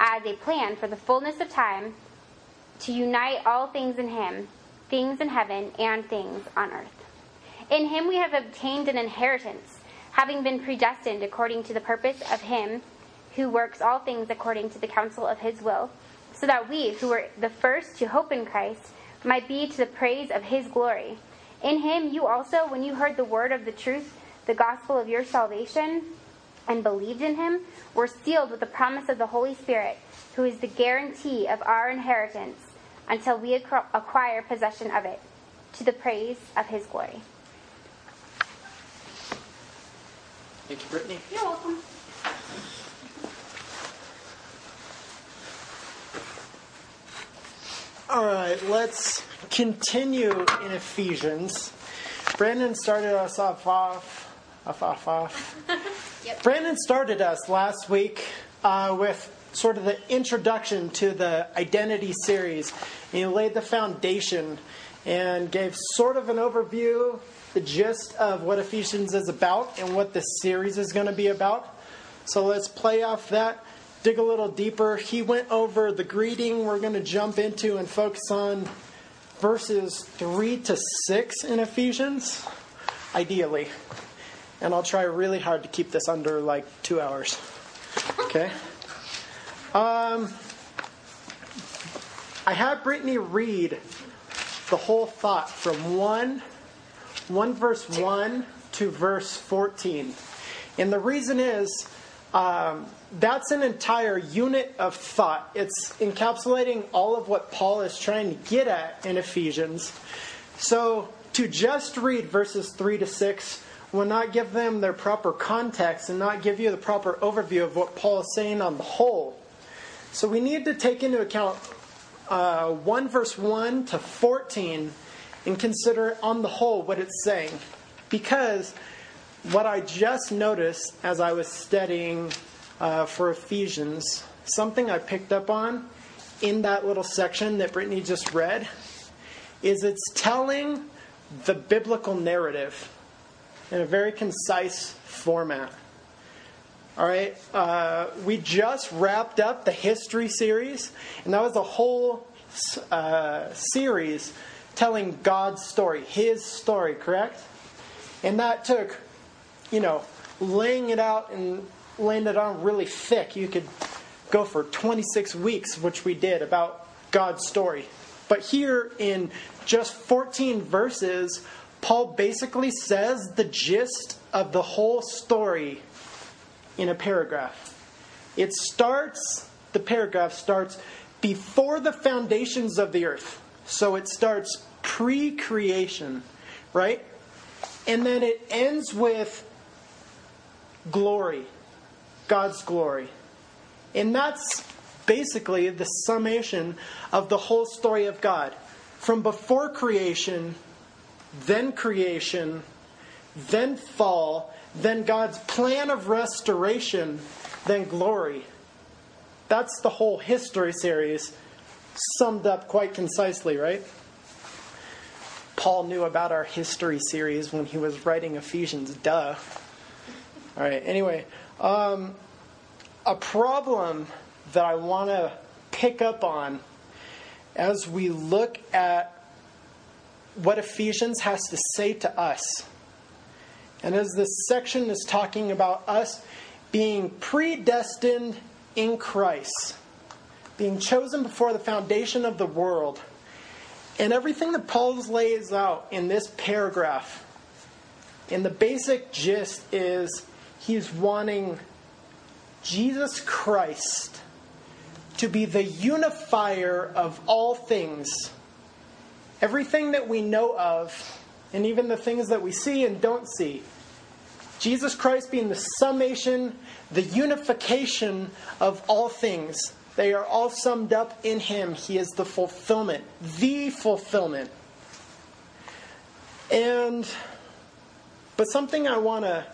as a plan for the fullness of time to unite all things in him, things in heaven and things on earth. In him we have obtained an inheritance, having been predestined according to the purpose of him who works all things according to the counsel of his will, so that we, who were the first to hope in Christ, might be to the praise of his glory. In him you also, when you heard the word of the truth, the gospel of your salvation, and believed in him were sealed with the promise of the Holy Spirit, who is the guarantee of our inheritance until we acquire possession of it, to the praise of his glory. Thank you, Brittany. You're welcome. All right, let's continue in Ephesians. Brandon started us off off, off, off. Yep. Brandon started us last week uh, with sort of the introduction to the identity series. And he laid the foundation and gave sort of an overview, the gist of what Ephesians is about and what this series is going to be about. So let's play off that, dig a little deeper. He went over the greeting we're going to jump into and focus on verses 3 to 6 in Ephesians, ideally. And I'll try really hard to keep this under like two hours. Okay? Um, I have Brittany read the whole thought from 1, 1 verse 1 to verse 14. And the reason is um, that's an entire unit of thought. It's encapsulating all of what Paul is trying to get at in Ephesians. So to just read verses 3 to 6 will not give them their proper context and not give you the proper overview of what Paul is saying on the whole. So we need to take into account uh, 1 verse 1 to 14 and consider on the whole what it's saying. Because what I just noticed as I was studying uh, for Ephesians, something I picked up on in that little section that Brittany just read, is it's telling the biblical narrative in a very concise format. All right, uh, we just wrapped up the history series, and that was a whole uh, series telling God's story, His story, correct? And that took, you know, laying it out and laying it on really thick. You could go for 26 weeks, which we did, about God's story. But here in just 14 verses, Paul basically says the gist of the whole story in a paragraph. It starts, the paragraph starts before the foundations of the earth. So it starts pre creation, right? And then it ends with glory, God's glory. And that's basically the summation of the whole story of God. From before creation, then creation, then fall, then God's plan of restoration, then glory. That's the whole history series summed up quite concisely, right? Paul knew about our history series when he was writing Ephesians, duh. All right, anyway, um, a problem that I want to pick up on as we look at what Ephesians has to say to us. And as this section is talking about us being predestined in Christ being chosen before the foundation of the world. And everything that Paul lays out in this paragraph, in the basic gist, is he's wanting Jesus Christ to be the unifier of all things. Everything that we know of, and even the things that we see and don't see. Jesus Christ being the summation, the unification of all things. They are all summed up in Him. He is the fulfillment, the fulfillment. And, but something I want to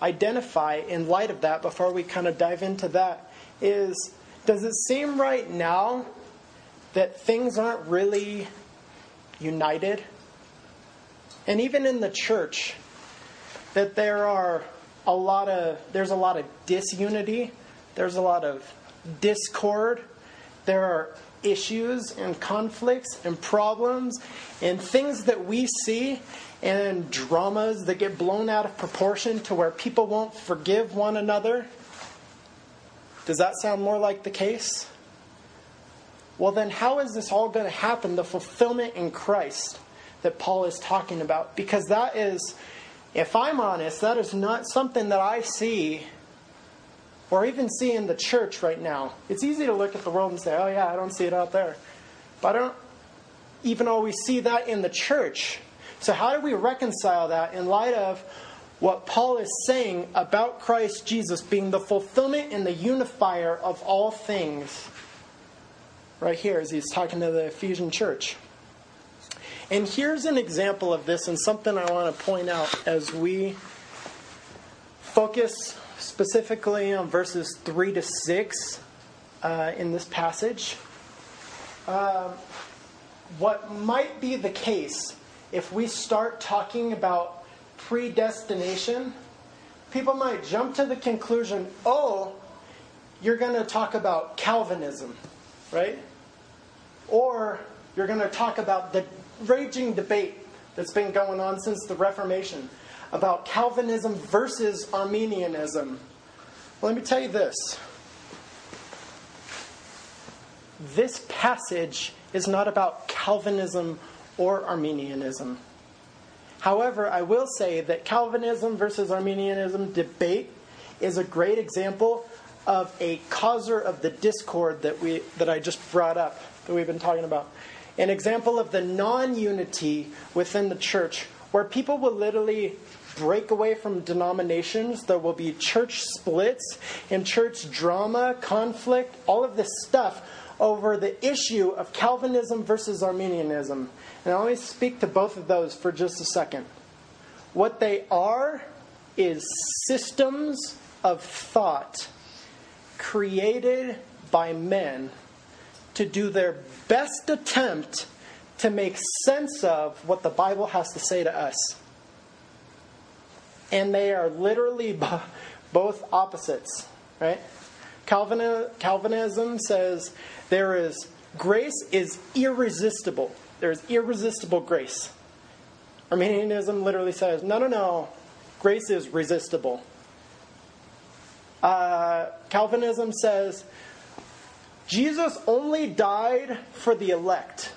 identify in light of that before we kind of dive into that is does it seem right now that things aren't really united? And even in the church, that there are a lot of there's a lot of disunity, there's a lot of discord, there are issues and conflicts and problems and things that we see and dramas that get blown out of proportion to where people won't forgive one another. Does that sound more like the case? Well, then, how is this all going to happen? The fulfillment in Christ that Paul is talking about. Because that is, if I'm honest, that is not something that I see or even see in the church right now. It's easy to look at the world and say, oh, yeah, I don't see it out there. But I don't even always see that in the church. So, how do we reconcile that in light of what Paul is saying about Christ Jesus being the fulfillment and the unifier of all things? Right here, as he's talking to the Ephesian church. And here's an example of this, and something I want to point out as we focus specifically on verses 3 to 6 uh, in this passage. Uh, what might be the case if we start talking about predestination, people might jump to the conclusion oh, you're going to talk about Calvinism, right? Or you're going to talk about the raging debate that's been going on since the Reformation about Calvinism versus Arminianism. Well, let me tell you this. This passage is not about Calvinism or Arminianism. However, I will say that Calvinism versus Arminianism debate is a great example of a causer of the discord that we that I just brought up that we've been talking about an example of the non unity within the church, where people will literally break away from denominations. There will be church splits and church drama, conflict, all of this stuff over the issue of Calvinism versus Arminianism. And I'll only speak to both of those for just a second. What they are is systems of thought created by men to do their best attempt to make sense of what the Bible has to say to us. And they are literally both opposites, right? Calvinism says there is grace is irresistible. There is irresistible grace. Arminianism literally says, no, no, no, grace is resistible. Uh, Calvinism says Jesus only died for the elect.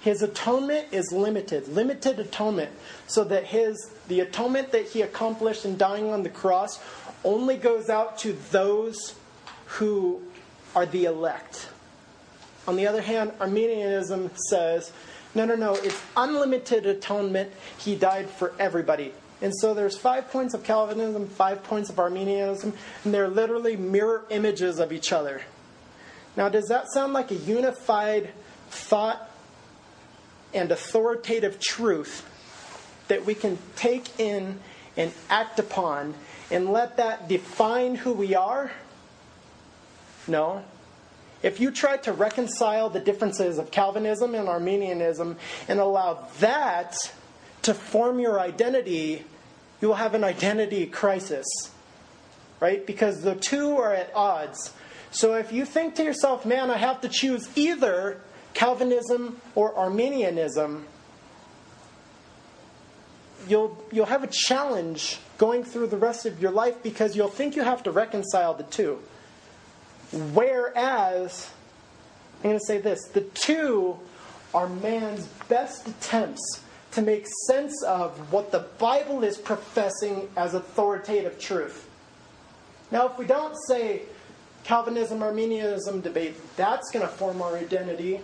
His atonement is limited, limited atonement, so that his the atonement that he accomplished in dying on the cross only goes out to those who are the elect. On the other hand, Arminianism says, no, no, no, it's unlimited atonement. He died for everybody. And so there's five points of Calvinism, five points of Arminianism, and they're literally mirror images of each other. Now, does that sound like a unified thought and authoritative truth that we can take in and act upon and let that define who we are? No. If you try to reconcile the differences of Calvinism and Arminianism and allow that to form your identity, you will have an identity crisis. Right? Because the two are at odds. So if you think to yourself, man, I have to choose either Calvinism or Arminianism, you'll, you'll have a challenge going through the rest of your life because you'll think you have to reconcile the two. Whereas I'm going to say this the two are man's best attempts to make sense of what the Bible is professing as authoritative truth. Now, if we don't say Calvinism Arminianism debate, that's going to form our identity,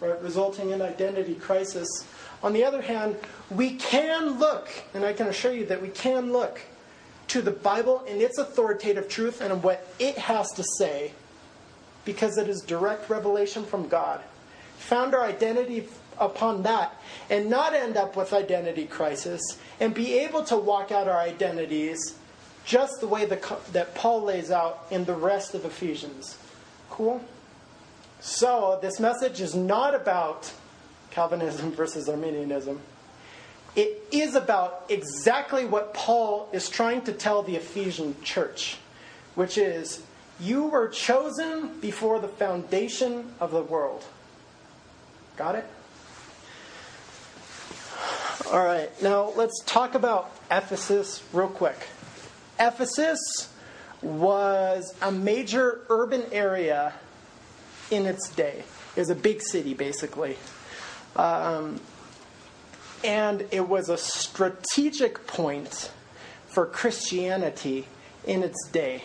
right, resulting in identity crisis. On the other hand, we can look, and I can assure you that we can look to the Bible and its authoritative truth and what it has to say because it is direct revelation from God. Found our identity upon that and not end up with identity crisis and be able to walk out our identities just the way the, that Paul lays out in the rest of Ephesians. Cool? So, this message is not about Calvinism versus Arminianism. It is about exactly what Paul is trying to tell the Ephesian church, which is you were chosen before the foundation of the world. Got it? All right, now let's talk about Ephesus real quick. Ephesus was a major urban area in its day. It was a big city, basically. Um, and it was a strategic point for Christianity in its day.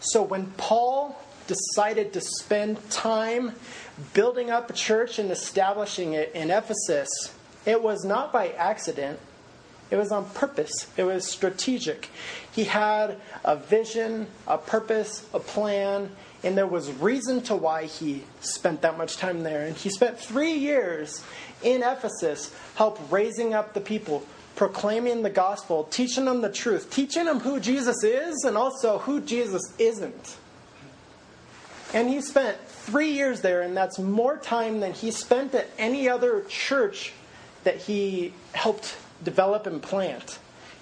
So when Paul decided to spend time building up a church and establishing it in Ephesus, it was not by accident. It was on purpose. It was strategic. He had a vision, a purpose, a plan, and there was reason to why he spent that much time there. And he spent three years in Ephesus, help raising up the people, proclaiming the gospel, teaching them the truth, teaching them who Jesus is and also who Jesus isn't. And he spent three years there, and that's more time than he spent at any other church that he helped develop and plant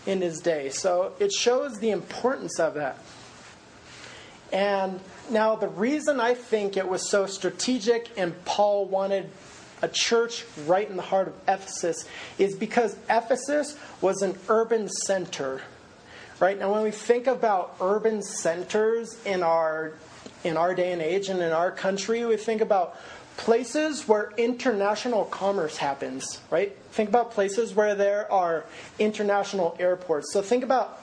in his day. So it shows the importance of that. And now, the reason I think it was so strategic and Paul wanted a church right in the heart of Ephesus is because Ephesus was an urban center. Right now, when we think about urban centers in our in our day and age and in our country, we think about places where international commerce happens, right? Think about places where there are international airports. So think about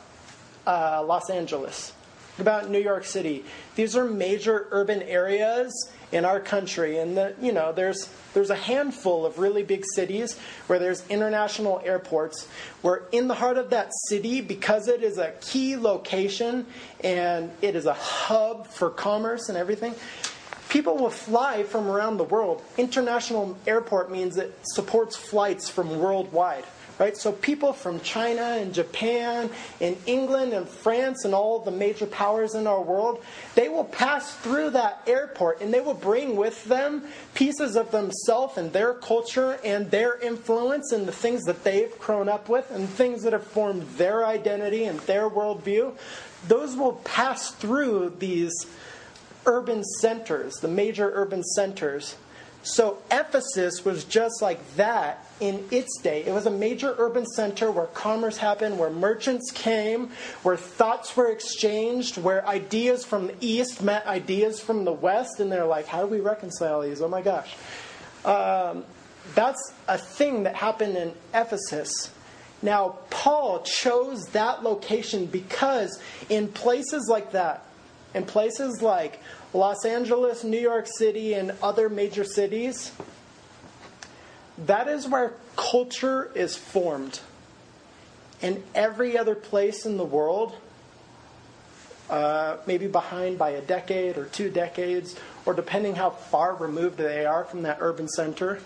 uh, Los Angeles, think about New York City. These are major urban areas in our country, and the, you know there's there's a handful of really big cities where there's international airports. Where in the heart of that city, because it is a key location and it is a hub for commerce and everything, people will fly from around the world. International airport means it supports flights from worldwide. Right? So people from China and Japan and England and France and all the major powers in our world, they will pass through that airport and they will bring with them pieces of themselves and their culture and their influence and the things that they've grown up with and things that have formed their identity and their worldview. Those will pass through these urban centers, the major urban centers. So Ephesus was just like that in its day. It was a major urban center where commerce happened, where merchants came, where thoughts were exchanged, where ideas from the east met ideas from the west, and they're like, how do we reconcile these? Oh my gosh. Um, that's a thing that happened in Ephesus. Now, Paul chose that location because in places like that, in places like Los Angeles, New York City, and other major cities, that is where culture is formed. And every other place in the world, uh, maybe behind by a decade or two decades, or depending how far removed they are from that urban center,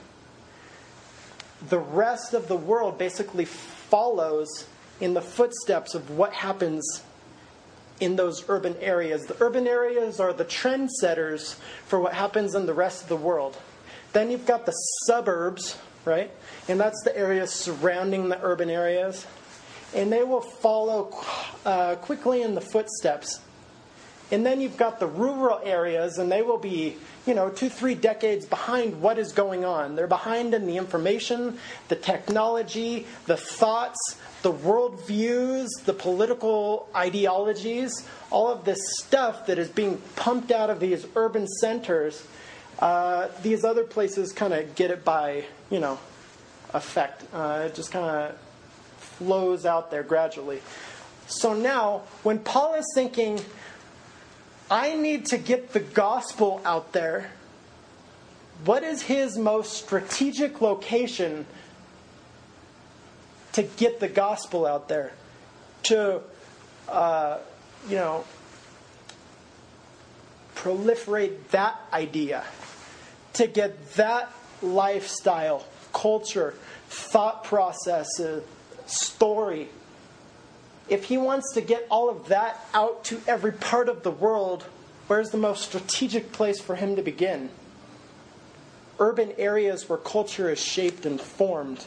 the rest of the world basically follows in the footsteps of what happens in those urban areas. The urban areas are the trendsetters for what happens in the rest of the world. Then you've got the suburbs, right? And that's the areas surrounding the urban areas. And they will follow uh, quickly in the footsteps. And then you've got the rural areas, and they will be, you know, two, three decades behind what is going on. They're behind in the information, the technology, the thoughts, the worldviews, the political ideologies, all of this stuff that is being pumped out of these urban centers, Uh, these other places kind of get it by, you know, effect. Uh, it just kind of flows out there gradually. So now, when Paul is thinking, I need to get the gospel out there, what is his most strategic location to get the gospel out there? To, uh, you know, proliferate that idea, to get that lifestyle, culture, thought process, story. If he wants to get all of that out to every part of the world, where's the most strategic place for him to begin? Urban areas where culture is shaped and formed,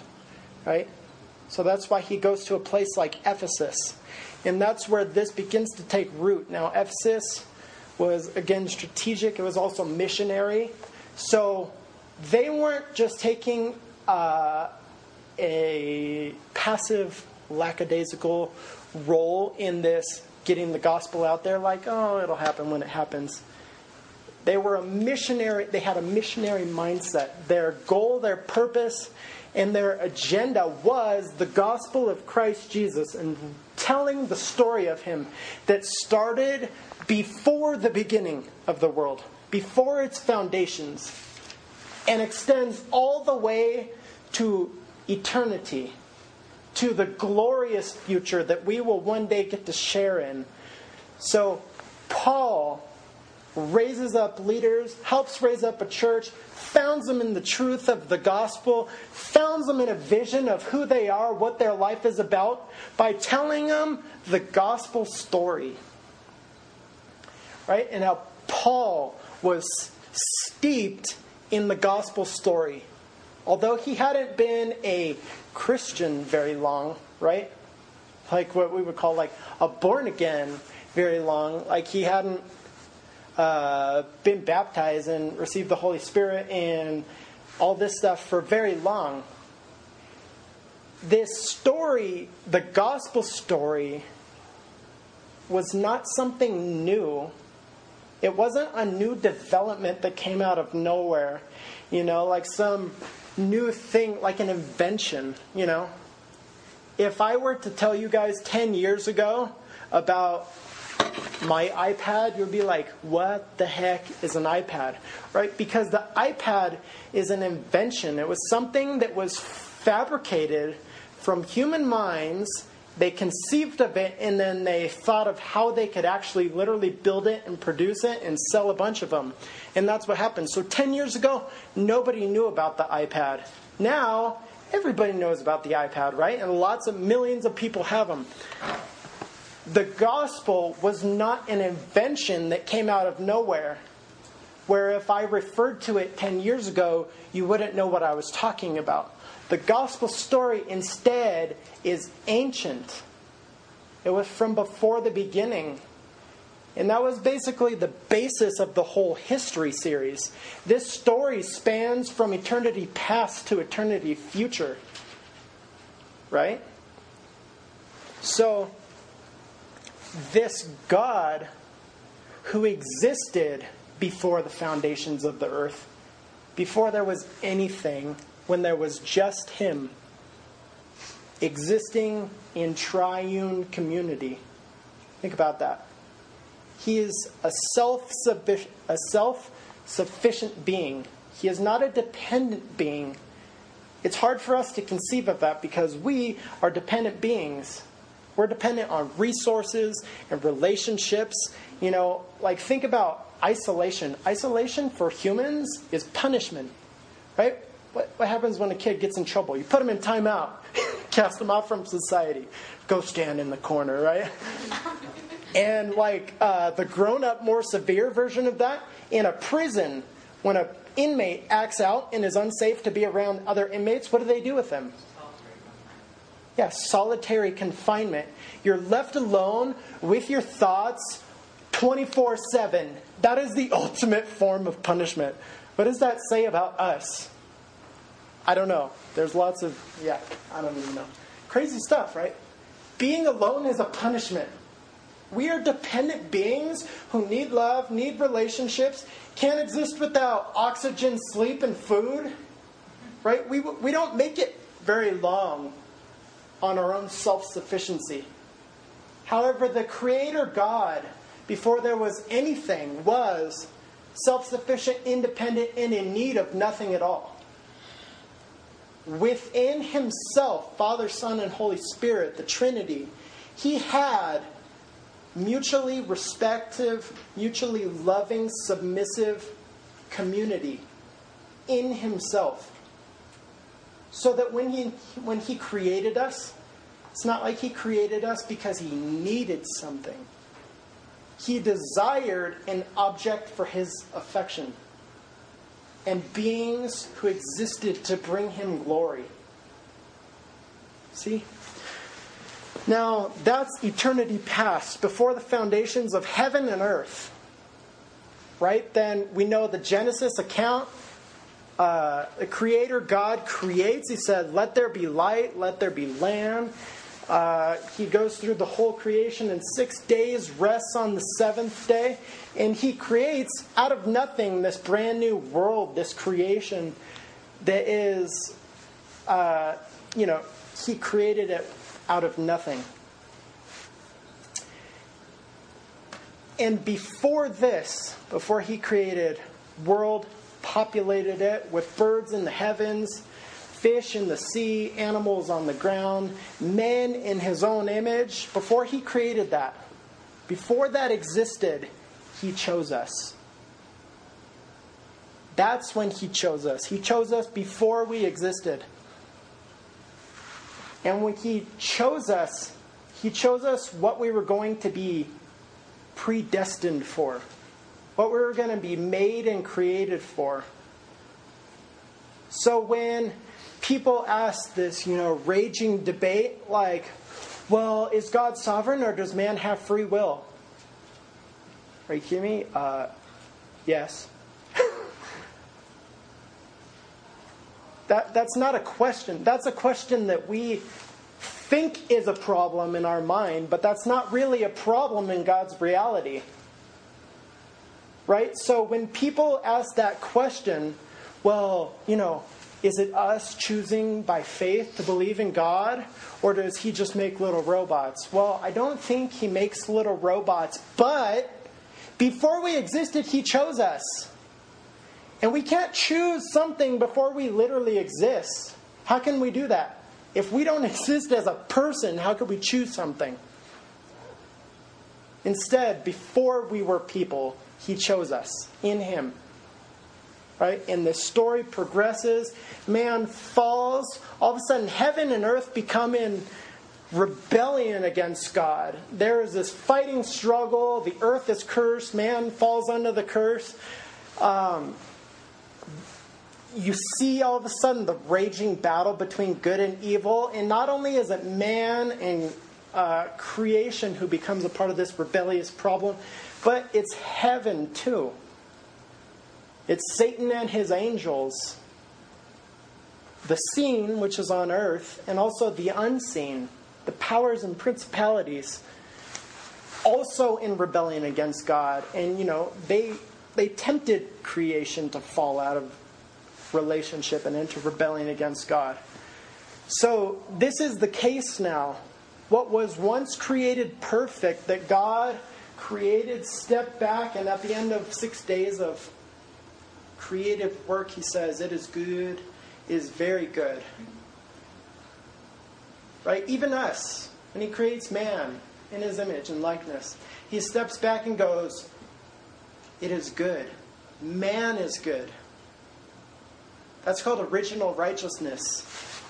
right? So that's why he goes to a place like Ephesus. And that's where this begins to take root. Now, Ephesus was, again, strategic, it was also missionary. So they weren't just taking uh, a passive, lackadaisical role in this getting the gospel out there, like, oh, it'll happen when it happens. They were a missionary, they had a missionary mindset. Their goal, their purpose, and their agenda was the gospel of Christ Jesus and telling the story of him that started before the beginning of the world, before its foundations, and extends all the way to eternity, to the glorious future that we will one day get to share in. So, Paul raises up leaders, helps raise up a church, founds them in the truth of the gospel, founds them in a vision of who they are, what their life is about, by telling them the gospel story. Right? And how Paul was steeped in the gospel story. Although he hadn't been a Christian very long, right? Like what we would call like a born again very long. Like he hadn't uh, been baptized and received the Holy Spirit and all this stuff for very long. This story, the gospel story, was not something new. It wasn't a new development that came out of nowhere, you know, like some new thing, like an invention, you know. If I were to tell you guys 10 years ago about my iPad, you'd be like, what the heck is an iPad? Right? Because the iPad is an invention. It was something that was fabricated from human minds. They conceived of it and then they thought of how they could actually literally build it and produce it and sell a bunch of them. And that's what happened. So 10 years ago, nobody knew about the iPad. Now, everybody knows about the iPad, right? And lots of millions of people have them the gospel was not an invention that came out of nowhere, where if I referred to it 10 years ago, you wouldn't know what I was talking about. The gospel story instead is ancient, it was from before the beginning. And that was basically the basis of the whole history series. This story spans from eternity past to eternity future. Right? So, this God who existed before the foundations of the earth, before there was anything, when there was just Him, existing in triune community. Think about that. He is a self a self sufficient being. He is not a dependent being. It's hard for us to conceive of that because we are dependent beings. We're dependent on resources and relationships. You know, like think about isolation. Isolation for humans is punishment, right? What, what happens when a kid gets in trouble? You put them in timeout, cast them out from society, go stand in the corner, right? and like uh, the grown up, more severe version of that, in a prison, when an inmate acts out and is unsafe to be around other inmates, what do they do with them? Yeah, solitary confinement. You're left alone with your thoughts 24 7. That is the ultimate form of punishment. What does that say about us? I don't know. There's lots of, yeah, I don't even know. Crazy stuff, right? Being alone is a punishment. We are dependent beings who need love, need relationships, can't exist without oxygen, sleep, and food. Right? We, we don't make it very long on our own self sufficiency. However, the Creator God, before there was anything, was self sufficient, independent, and in need of nothing at all. Within Himself, Father, Son, and Holy Spirit, the Trinity, He had mutually respective, mutually loving, submissive community in Himself. So that when he, when he created us, it's not like He created us because He needed something. He desired an object for His affection and beings who existed to bring Him glory. See? Now, that's eternity past, before the foundations of heaven and earth. Right? Then we know the Genesis account. Uh, the Creator God creates. He said, Let there be light, let there be land. Uh, he goes through the whole creation in six days, rests on the seventh day, and he creates out of nothing this brand new world, this creation that is, uh, you know, he created it out of nothing. And before this, before he created world, populated it with birds in the heavens, fish in the sea, animals on the ground, men in his own image. Before he created that, before that existed, he chose us. That's when he chose us. He chose us before we existed. And when he chose us, he chose us what we were going to be predestined for, what we were going to be made and created for. So when people ask this, you know, raging debate like, well, is God sovereign or does man have free will? Are you me? Uh, yes. that, that's not a question. That's a question that we think is a problem in our mind, but that's not really a problem in God's reality. Right? So when people ask that question, well, you know, is it us choosing by faith to believe in God, or does He just make little robots? Well, I don't think He makes little robots, but before we existed, He chose us. And we can't choose something before we literally exist. How can we do that? If we don't exist as a person, how could we choose something? Instead, before we were people, He chose us in Him right? And the story progresses. Man falls. All of a sudden, heaven and earth become in rebellion against God. There is this fighting struggle. The earth is cursed. Man falls under the curse. Um, you see all of a sudden the raging battle between good and evil. And not only is it man and uh, creation who becomes a part of this rebellious problem, but it's heaven too. It's Satan and his angels, the seen, which is on earth, and also the unseen, the powers and principalities, also in rebellion against God. And, you know, they, they tempted creation to fall out of relationship and into rebellion against God. So, this is the case now. What was once created perfect, that God created, stepped back, and at the end of six days of creative work, he says, it is good, is very good. Right? Even us, when he creates man in his image and likeness, he steps back and goes, It is good. Man is good. That's called original righteousness.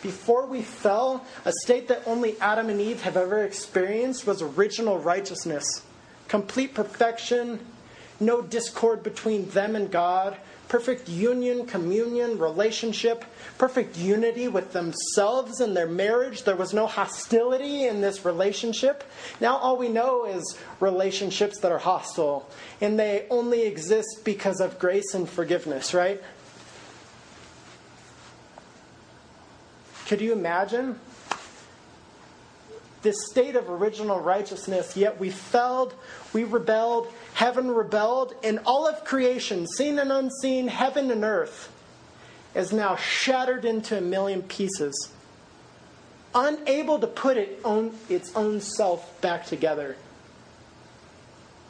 Before we fell, a state that only Adam and Eve have ever experienced was original righteousness. Complete perfection, no discord between them and God, perfect union, communion, relationship, perfect unity with themselves and their marriage. There was no hostility in this relationship. Now all we know is relationships that are hostile, and they only exist because of grace and forgiveness, right? Could you imagine this state of original righteousness, yet we fell, we rebelled, heaven rebelled, and all of creation, seen and unseen, heaven and earth, is now shattered into a million pieces, unable to put it its own self back together.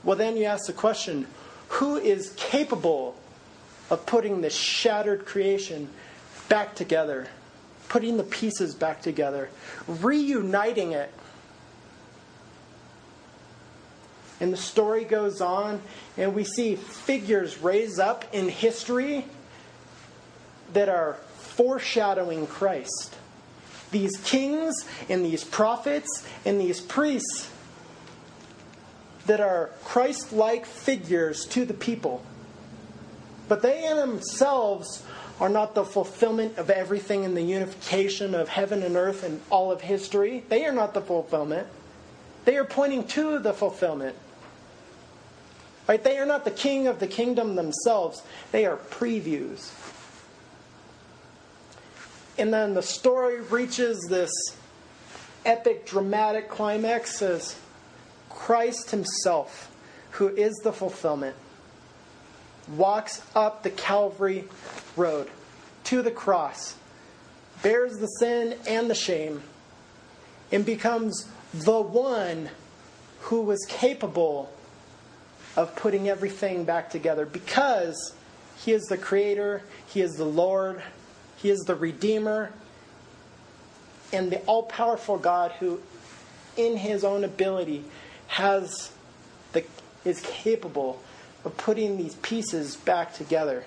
Well, then you ask the question who is capable of putting this shattered creation back together? Putting the pieces back together, reuniting it And the story goes on, and we see figures raise up in history that are foreshadowing Christ. These kings and these prophets and these priests that are Christ like figures to the people. But they in themselves are not the fulfillment of everything in the unification of heaven and earth and all of history. They are not the fulfillment. They are pointing to the fulfillment. Right? They are not the king of the kingdom themselves, they are previews. And then the story reaches this epic, dramatic climax as Christ Himself, who is the fulfillment, walks up the Calvary road to the cross, bears the sin and the shame, and becomes the one who was capable of putting everything back together because He is the Creator, He is the Lord, He is the Redeemer, and the all powerful God who, in His own ability, has the, is capable of putting these pieces back together.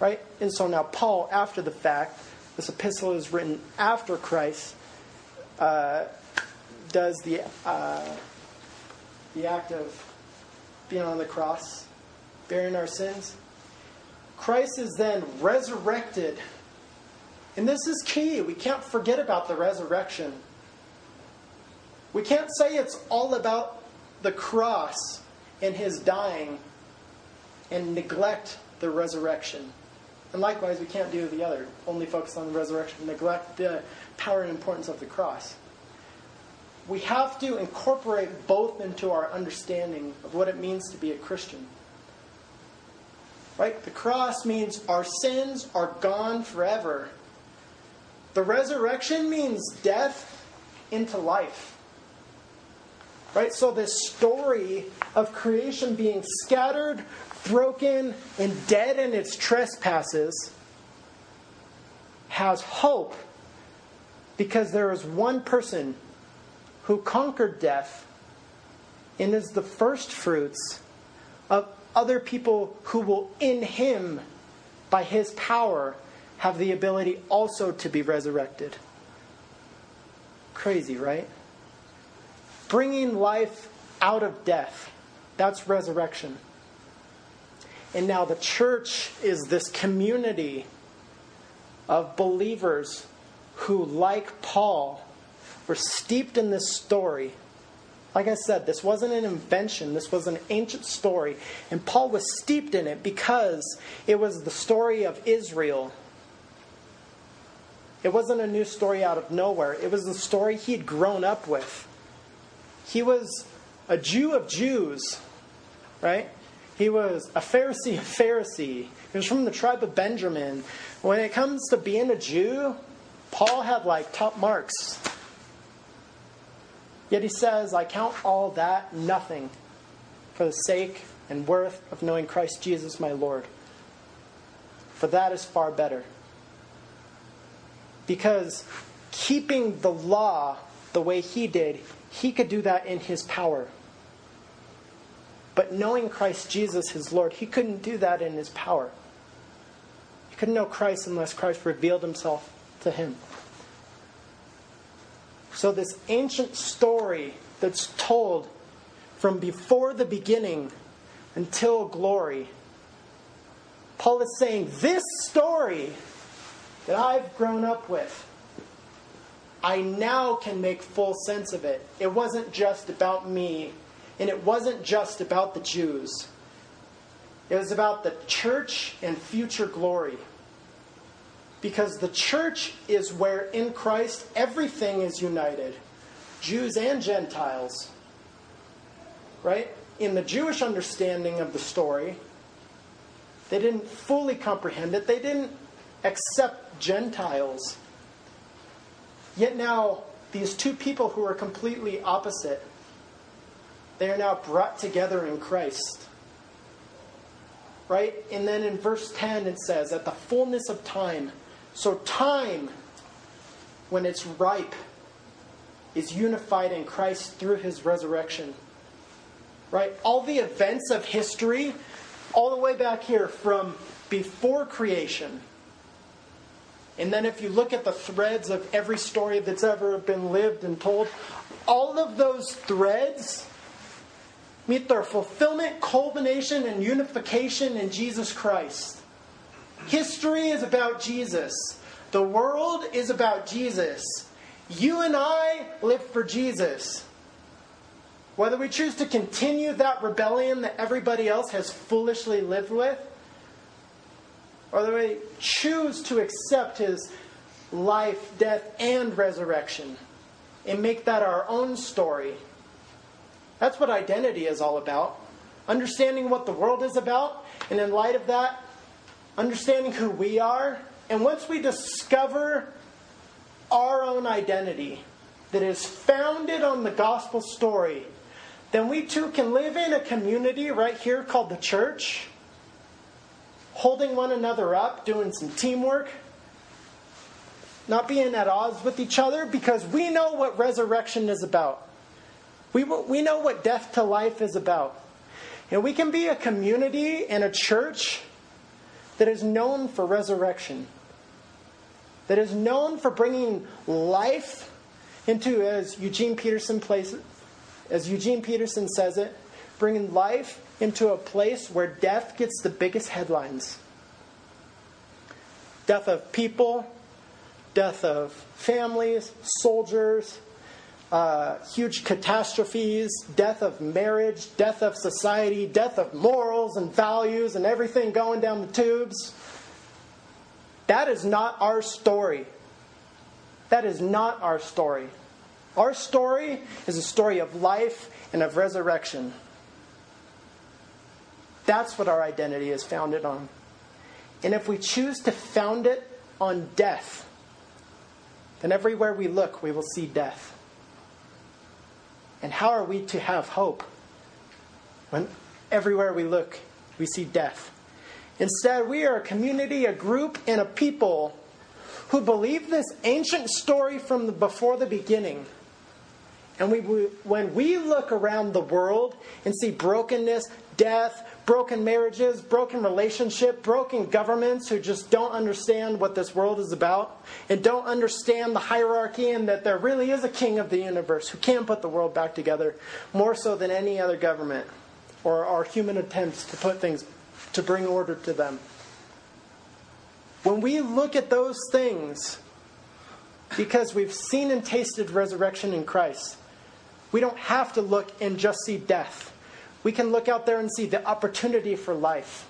Right? And so now, Paul, after the fact, this epistle is written after Christ uh, does the, uh, the act of being on the cross, bearing our sins. Christ is then resurrected. And this is key. We can't forget about the resurrection. We can't say it's all about the cross and his dying and neglect the resurrection. And likewise, we can't do the other, only focus on the resurrection, neglect the power and importance of the cross we have to incorporate both into our understanding of what it means to be a Christian. Right? The cross means our sins are gone forever. The resurrection means death into life. Right? So, this story of creation being scattered, broken, and dead in its trespasses has hope because there is one person who conquered death and is the first fruits of other people who will, in him, by his power, have the ability also to be resurrected. Crazy, right? Bringing life out of death. That's resurrection. And now the church is this community of believers who, like Paul, we're steeped in this story. Like I said, this wasn't an invention, this was an ancient story. And Paul was steeped in it because it was the story of Israel. It wasn't a new story out of nowhere, it was the story he'd grown up with. He was a Jew of Jews, right? He was a Pharisee of Pharisee. He was from the tribe of Benjamin. When it comes to being a Jew, Paul had like top marks Yet he says, I count all that nothing for the sake and worth of knowing Christ Jesus my Lord. For that is far better. Because keeping the law the way he did, he could do that in his power. But knowing Christ Jesus, his Lord, he couldn't do that in his power. He couldn't know Christ unless Christ revealed himself to him. So, this ancient story that's told from before the beginning until glory, Paul is saying, This story that I've grown up with, I now can make full sense of it. It wasn't just about me, and it wasn't just about the Jews. It was about the church and future glory. Because the church is where in Christ everything is united. Jews and Gentiles. Right? In the Jewish understanding of the story, they didn't fully comprehend it. They didn't accept Gentiles. Yet now, these two people who are completely opposite, they are now brought together in Christ. Right? And then in verse 10 it says, at the fullness of time. So, time, when it's ripe, is unified in Christ through his resurrection. Right? All the events of history, all the way back here from before creation. And then if you look at the threads of every story that's ever been lived and told, all of those threads meet their fulfillment, culmination, and unification in Jesus Christ. History is about Jesus. The world is about Jesus. You and I live for Jesus. Whether we choose to continue that rebellion that everybody else has foolishly lived with, or whether we choose to accept his life, death, and resurrection and make that our own story. That's what identity is all about. Understanding what the world is about, and in light of that, understanding who we are. And once we discover our own identity that is founded on the gospel story, then we too can live in a community right here called the church, holding one another up, doing some teamwork, not being at odds with each other because we know what resurrection is about. We, we know what death to life is about. And we can be a community and a church that is known for resurrection that is known for bringing life into, as Eugene Peterson places, as Eugene Peterson says it, bringing life into a place where death gets the biggest headlines. Death of people, death of families, soldiers, uh, huge catastrophes, death of marriage, death of society, death of morals and values, and everything going down the tubes. That is not our story. That is not our story. Our story is a story of life and of resurrection. That's what our identity is founded on. And if we choose to found it on death, then everywhere we look, we will see death. And how are we to have hope when everywhere we look, we see death? Instead, we are a community, a group, and a people who believe this ancient story from the, before the beginning. And we, we, when we look around the world and see brokenness, death, broken marriages, broken relationship, broken governments who just don't understand what this world is about and don't understand the hierarchy and that there really is a king of the universe who can put the world back together more so than any other government or our human attempts to put things to bring order to them. When we look at those things, because we've seen and tasted resurrection in Christ, we don't have to look and just see death. We can look out there and see the opportunity for life.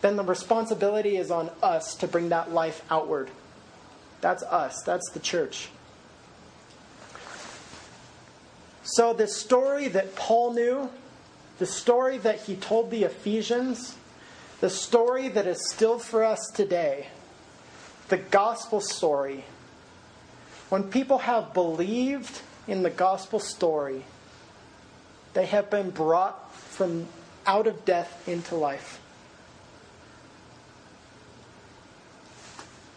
Then the responsibility is on us to bring that life outward. That's us, that's the church. So, this story that Paul knew the story that he told the Ephesians, the story that is still for us today, the gospel story. When people have believed in the gospel story, they have been brought from out of death into life.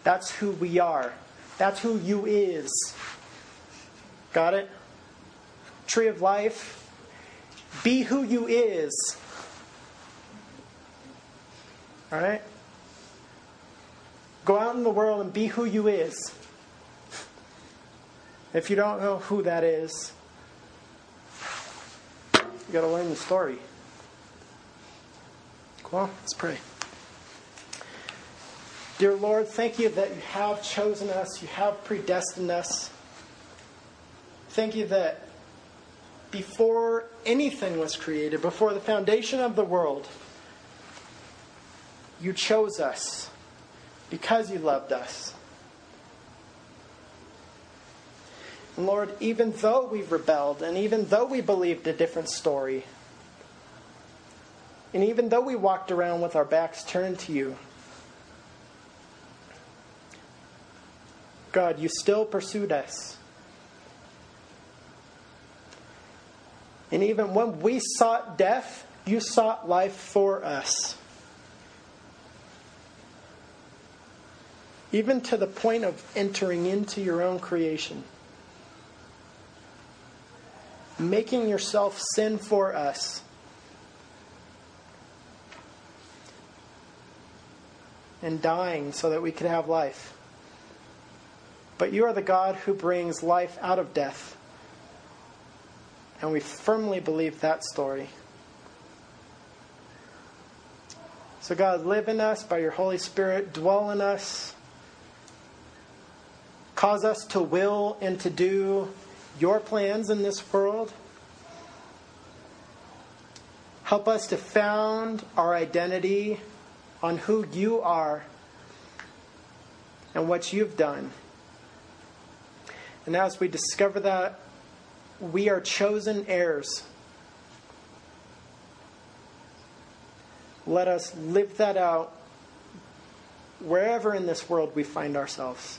That's who we are. That's who you is. Got it? Tree of life be who you is. All right? Go out in the world and be who you is. If you don't know who that is, you got to learn the story. Well, let's pray. Dear Lord, thank you that you have chosen us, you have predestined us. Thank you that before anything was created, before the foundation of the world, you chose us because you loved us. And Lord, even though we've rebelled, and even though we believed a different story, and even though we walked around with our backs turned to you, God, you still pursued us. And even when we sought death, you sought life for us. Even to the point of entering into your own creation. Making yourself sin for us. And dying so that we could have life. But you are the God who brings life out of death. And we firmly believe that story. So, God, live in us by your Holy Spirit, dwell in us, cause us to will and to do your plans in this world. Help us to found our identity on who you are and what you've done. And as we discover that, we are chosen heirs. Let us live that out wherever in this world we find ourselves.